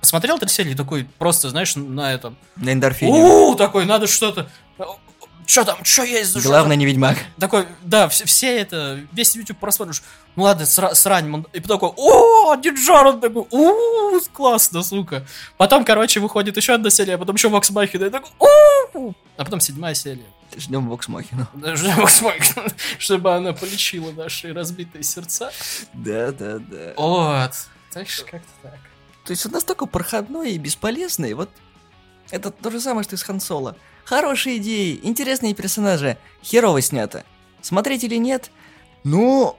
Посмотрел три серии, такой просто, знаешь, на этом... На эндорфине. У, такой, надо что-то. Что там, что есть? Главное не ведьмак. Такой, да, все, все это, весь YouTube просмотришь. Ну ладно, сра- срань. И потом такой, о, Диджар, он такой, у, классно, сука. Потом, короче, выходит еще одна серия, а потом еще Вокс Махина, и такой, у, а потом седьмая серия. Ждем Вокс Махину. Даже Вокс Махина, чтобы она полечила наши разбитые сердца. Да, да, да. Вот. Так что как-то так. То есть он настолько проходной и бесполезный. Вот это то же самое, что и с Хан Соло. Хорошие идеи, интересные персонажи, херово снято. Смотреть или нет? Ну,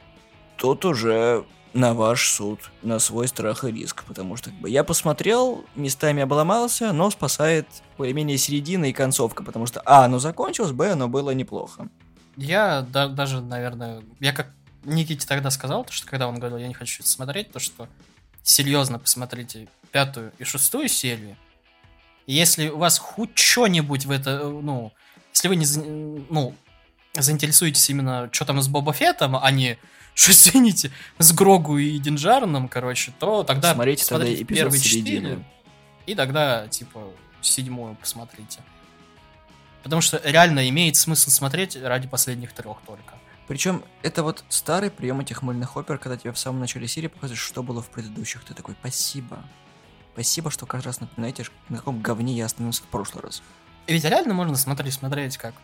тут уже на ваш суд, на свой страх и риск. Потому что как бы, я посмотрел, местами обломался, но спасает более-менее середина и концовка. Потому что, а, оно закончилось, б, оно было неплохо. Я да- даже, наверное, я как Никите тогда сказал, то, что когда он говорил, я не хочу это смотреть, то что серьезно посмотрите пятую и шестую серию. Если у вас хоть что-нибудь в это, э, ну, если вы не, ну, заинтересуетесь именно, что там с Боба Феттом, а не, что извините, с Грогу и Динджараном, короче, то тогда Смотрите тогда эпизод первые четыре, и тогда, типа, седьмую посмотрите. Потому что реально имеет смысл смотреть ради последних трех только. Причем это вот старый прием этих мыльных опер, когда тебе в самом начале серии показывают, что было в предыдущих. Ты такой, спасибо. Спасибо, что каждый раз напоминаете, на каком говне я остановился в прошлый раз. И ведь реально можно смотреть, смотреть как.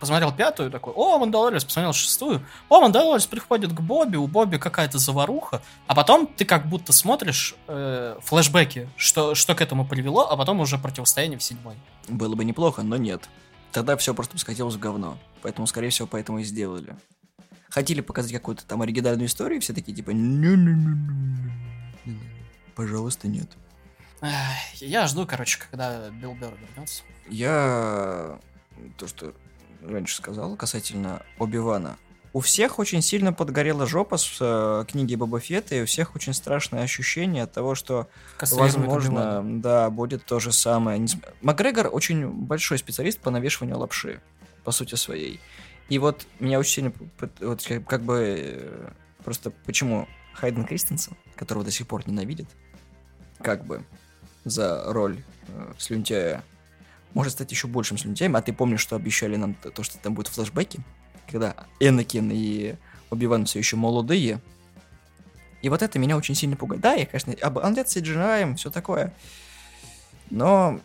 Посмотрел пятую, такой, о, Мандалорис, посмотрел шестую, о, Мандалорис приходит к Бобби, у Бобби какая-то заваруха, а потом ты как будто смотришь э, флешбеки, что, что к этому привело, а потом уже противостояние в седьмой. Было бы неплохо, но нет. Тогда все просто бы скатилось в говно. Поэтому, скорее всего, поэтому и сделали. Хотели показать какую-то там оригинальную историю, все такие типа. Пожалуйста, нет. Я жду, короче, когда Билл Берр вернется. Я то, что раньше сказал касательно Оби-Вана. У всех очень сильно подгорела жопа с э, книги Боба Фетта, и у всех очень страшное ощущение от того, что Кастрирует Возможно, да, будет то же самое. Макгрегор очень большой специалист по навешиванию лапши, по сути своей. И вот меня очень сильно, вот как, как бы, э, просто почему Хайден Кристенсен, которого до сих пор ненавидит, как бы, за роль э, слюнтяя, может стать еще большим слюнтяем, а ты помнишь, что обещали нам то, то, что там будет флешбеки, когда Энакин и Оби-Ван все еще молодые, и вот это меня очень сильно пугает. Да, я, конечно, обладает CGI, все такое. Но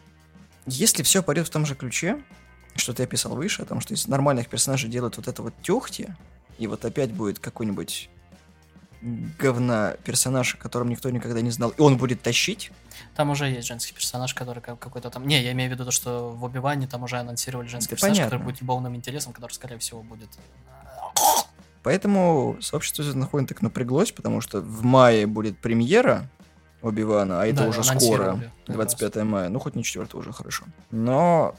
если все пойдет в том же ключе, что ты описал выше, о том, что из нормальных персонажей делают вот это вот тюхти, и вот опять будет какой-нибудь говна персонаж, о котором никто никогда не знал, и он будет тащить, Там уже есть женский персонаж, который как- какой-то там... Не, я имею в виду то, что в Оби-Ване там уже анонсировали женский Это персонаж, понятно. который будет любовным интересом, который, скорее всего, будет... Поэтому сообщество Звездных войн так напряглось, потому что в мае будет премьера Оби-Вана, а это Да, уже скоро, как 25 мая. Ну, хоть не 4 уже хорошо. Но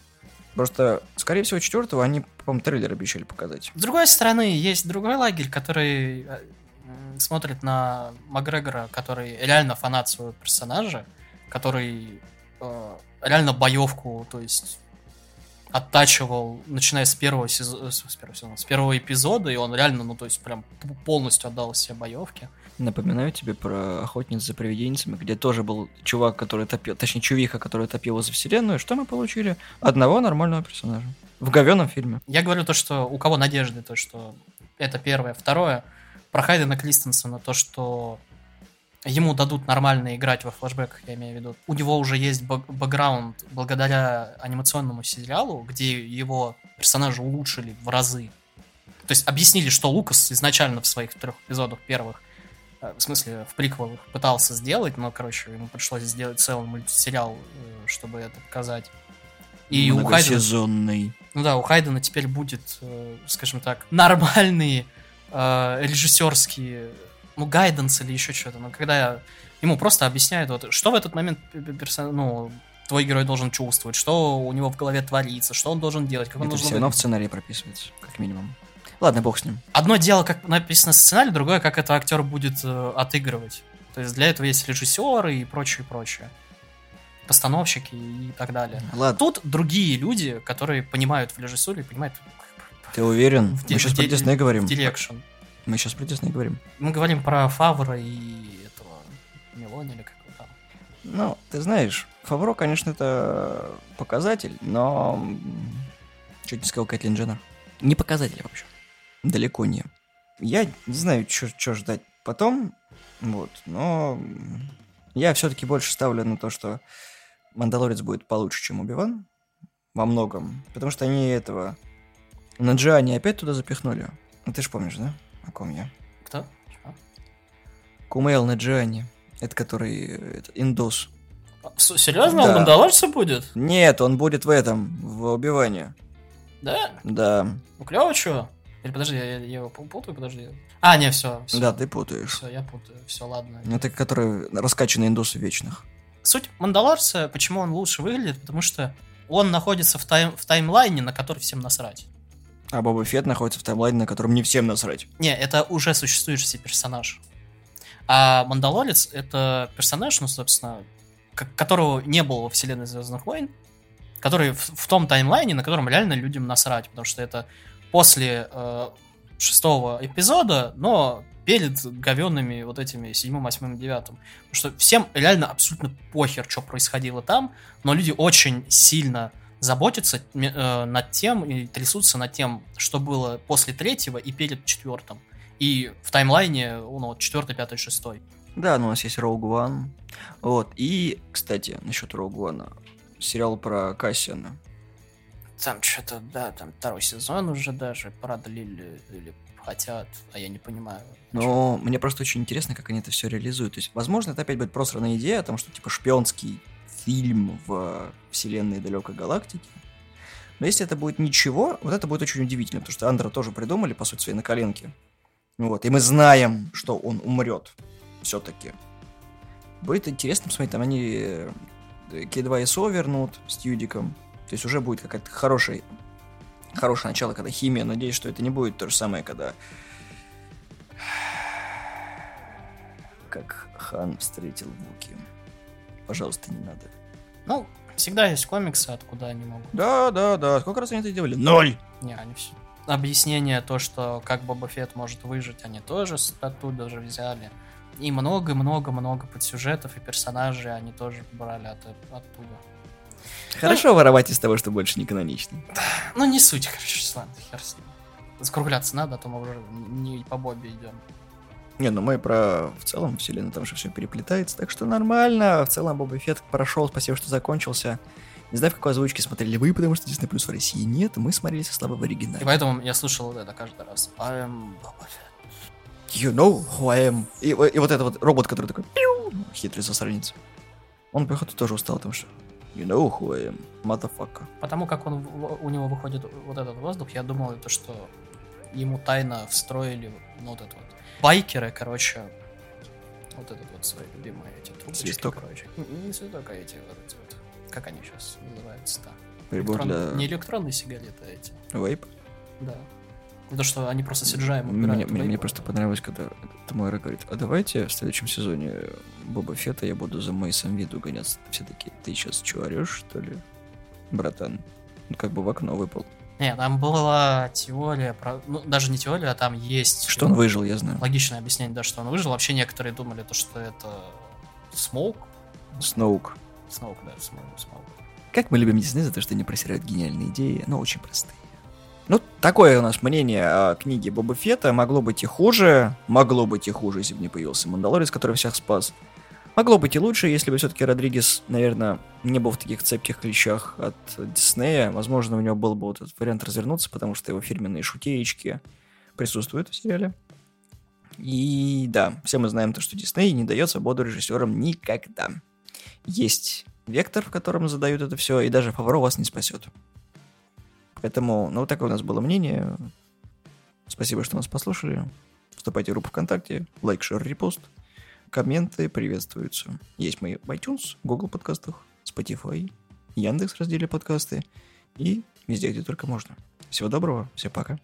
просто, скорее всего, 4 они, по-моему, трейлер обещали показать. С другой стороны, есть другой лагерь, который э, смотрит на Макгрегора, который реально фанат своего персонажа, который э, реально боевку, то есть оттачивал, начиная с первого сезона, с первого сезона, с первого эпизода, и он реально, ну, то есть, прям полностью отдал все боевки. Напоминаю тебе про охотниц за привидениями, где тоже был чувак, который топил, точнее, чувиха, который топил за вселенную. Что мы получили? Одного нормального персонажа. В говеном фильме. Я говорю то, что у кого надежды, то, что это первое. Второе, про Хайдена Клистенсона, то, что ему дадут нормально играть во флэшбэках, я имею в виду. У него уже есть бэкграунд благодаря анимационному сериалу, где его персонажа улучшили в разы. То есть объяснили, что Лукас изначально в своих трех эпизодах первых, э, в смысле в приквелах, пытался сделать, но, короче, ему пришлось сделать целый мультсериал, э, чтобы это показать. И у Хайдена... Ну да, у Хайдена теперь будет, э, скажем так, нормальные режиссерские ну, гайденс или еще что-то, но когда ему просто объясняют, вот, что в этот момент персон... ну, твой герой должен чувствовать, что у него в голове творится, что он должен делать, как он Это должен... все равно в сценарии прописывается, как минимум. Ладно, бог с ним. Одно дело, как написано в сценарии, другое, как это актер будет э, отыгрывать. То есть для этого есть режиссеры и прочее, прочее. Постановщики и так далее. Ладно. Тут другие люди, которые понимают в режиссуре, понимают... Ты уверен? В Мы сейчас про Дисней говорим. В direction. Мы сейчас про Дисней говорим. Мы говорим про Фавра и этого Мелони или как его там. Ну, ты знаешь, Фавро, конечно, это показатель, но... Чуть не сказал Кэтлин Дженнер. Не показатель вообще. Далеко не. Я не знаю, что ждать потом, вот, но я все-таки больше ставлю на то, что Мандалорец будет получше, чем Убиван. Во многом. Потому что они этого... На они опять туда запихнули. Ну, ты же помнишь, да? О ком я? Кто? Что? Кумейл Наджиани. Это который это, индус. А, серьезно? Да. Он мандалорцем будет? Нет, он будет в этом, в убивании. Да? Да. Ну клево, что? Или подожди, я, я его путаю, подожди. А, не, все, все. Да, ты путаешь. Все, я путаю, все, ладно. Это которые раскачанные индусы вечных. Суть Мандалорца, почему он лучше выглядит, потому что он находится в, тайм, в таймлайне, на который всем насрать. А Боба Фетт находится в таймлайне, на котором не всем насрать. Не, это уже существующий персонаж. А Мандалорец — это персонаж, ну, собственно, которого не было во вселенной Звездных войн, который в, в том таймлайне, на котором реально людям насрать, потому что это после э, шестого эпизода, но перед говенными вот этими седьмым, восьмым, девятым. Потому что всем реально абсолютно похер, что происходило там, но люди очень сильно заботятся э, над тем и трясутся над тем, что было после третьего и перед четвертым. И в таймлайне, ну, вот, четвертый, пятый, шестой. Да, ну, у нас есть Rogue One. Вот, и, кстати, насчет Rogue One. Сериал про Кассиана. Там что-то, да, там второй сезон уже даже продлили или хотят, а я не понимаю. Но мне просто очень интересно, как они это все реализуют. То есть, возможно, это опять будет просранная идея о том, что, типа, шпионский фильм в вселенной далекой галактики. Но если это будет ничего, вот это будет очень удивительно, потому что Андра тоже придумали, по сути, своей на коленке. Вот, и мы знаем, что он умрет все-таки. Будет интересно посмотреть, там они э, К2СО вернут с Юдиком. То есть уже будет какая-то хорошая, хорошее начало, когда химия. Надеюсь, что это не будет то же самое, когда... Как Хан встретил Вуки. Пожалуйста, не надо. Ну, всегда есть комиксы, откуда они могут. Да, да, да. Сколько раз они это делали? Ноль! Не, они все. Объяснение то, что как Боба Фетт может выжить, они тоже оттуда же взяли. И много-много-много подсюжетов и персонажей они тоже брали от, оттуда. Хорошо ну, воровать из того, что больше не канонично. Ну, не суть, короче, ладно, хер с ним. Скругляться надо, а то мы уже не по Бобе идем. Не, ну мы про в целом вселенную, там же все переплетается, так что нормально. В целом Боба Фетт прошел, спасибо, что закончился. Не знаю, в какой озвучке смотрели вы, потому что Disney Plus в России нет, мы смотрели со слабо в оригинале. И поэтому я слушал это каждый раз. I am Boba Fett. You know who I am. И, и вот этот вот робот, который такой пиу, хитрый засранец. Он, походу, тоже устал, потому что You know who I am, motherfucker. Потому как он, у него выходит вот этот воздух, я думал, это что ему тайно встроили ну, вот это вот байкеры, короче, вот этот вот свои любимые эти трубочки, свисток. короче. Не, не свисток, а эти вот, вот, как они сейчас называются-то? Прибор Электрон... для... Не электронные сигареты, а эти. Вейп? Да. Потому что они просто сиджаем мне, мне, мне просто понравилось, когда Тамара говорит, а давайте в следующем сезоне Боба Фета я буду за Мейсом Виду гоняться. Все такие, ты сейчас что, орешь, что ли, братан? Ну, как бы в окно выпал. Нет, там была теория про... Ну, даже не теория, а там есть... Что он выжил, я знаю. Логичное объяснение, да, что он выжил. Вообще некоторые думали, то, что это Сноук. Сноук. Сноук, да, Сноук. Сноук. Как мы любим Дисней за то, что они просирают гениальные идеи, но очень простые. Ну, такое у нас мнение о книге Боба Фетта. Могло быть и хуже. Могло быть и хуже, если бы не появился Мандалорец, который всех спас. Могло быть и лучше, если бы все-таки Родригес, наверное, не был в таких цепких клещах от Диснея. Возможно, у него был бы вот этот вариант развернуться, потому что его фирменные шутеечки присутствуют в сериале. И да, все мы знаем то, что Дисней не дает свободу режиссерам никогда. Есть вектор, в котором задают это все, и даже Фавро вас не спасет. Поэтому, ну, вот такое у нас было мнение. Спасибо, что нас послушали. Вступайте в группу ВКонтакте, лайк, шер, репост. Комменты приветствуются. Есть мы в iTunes, Google подкастах, Spotify, Яндекс разделе подкасты и везде, где только можно. Всего доброго, всем пока.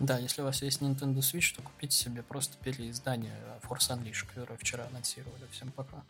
Да, если у вас есть Nintendo Switch, то купите себе просто переиздание Force Unleashed, которое вчера анонсировали. Всем пока.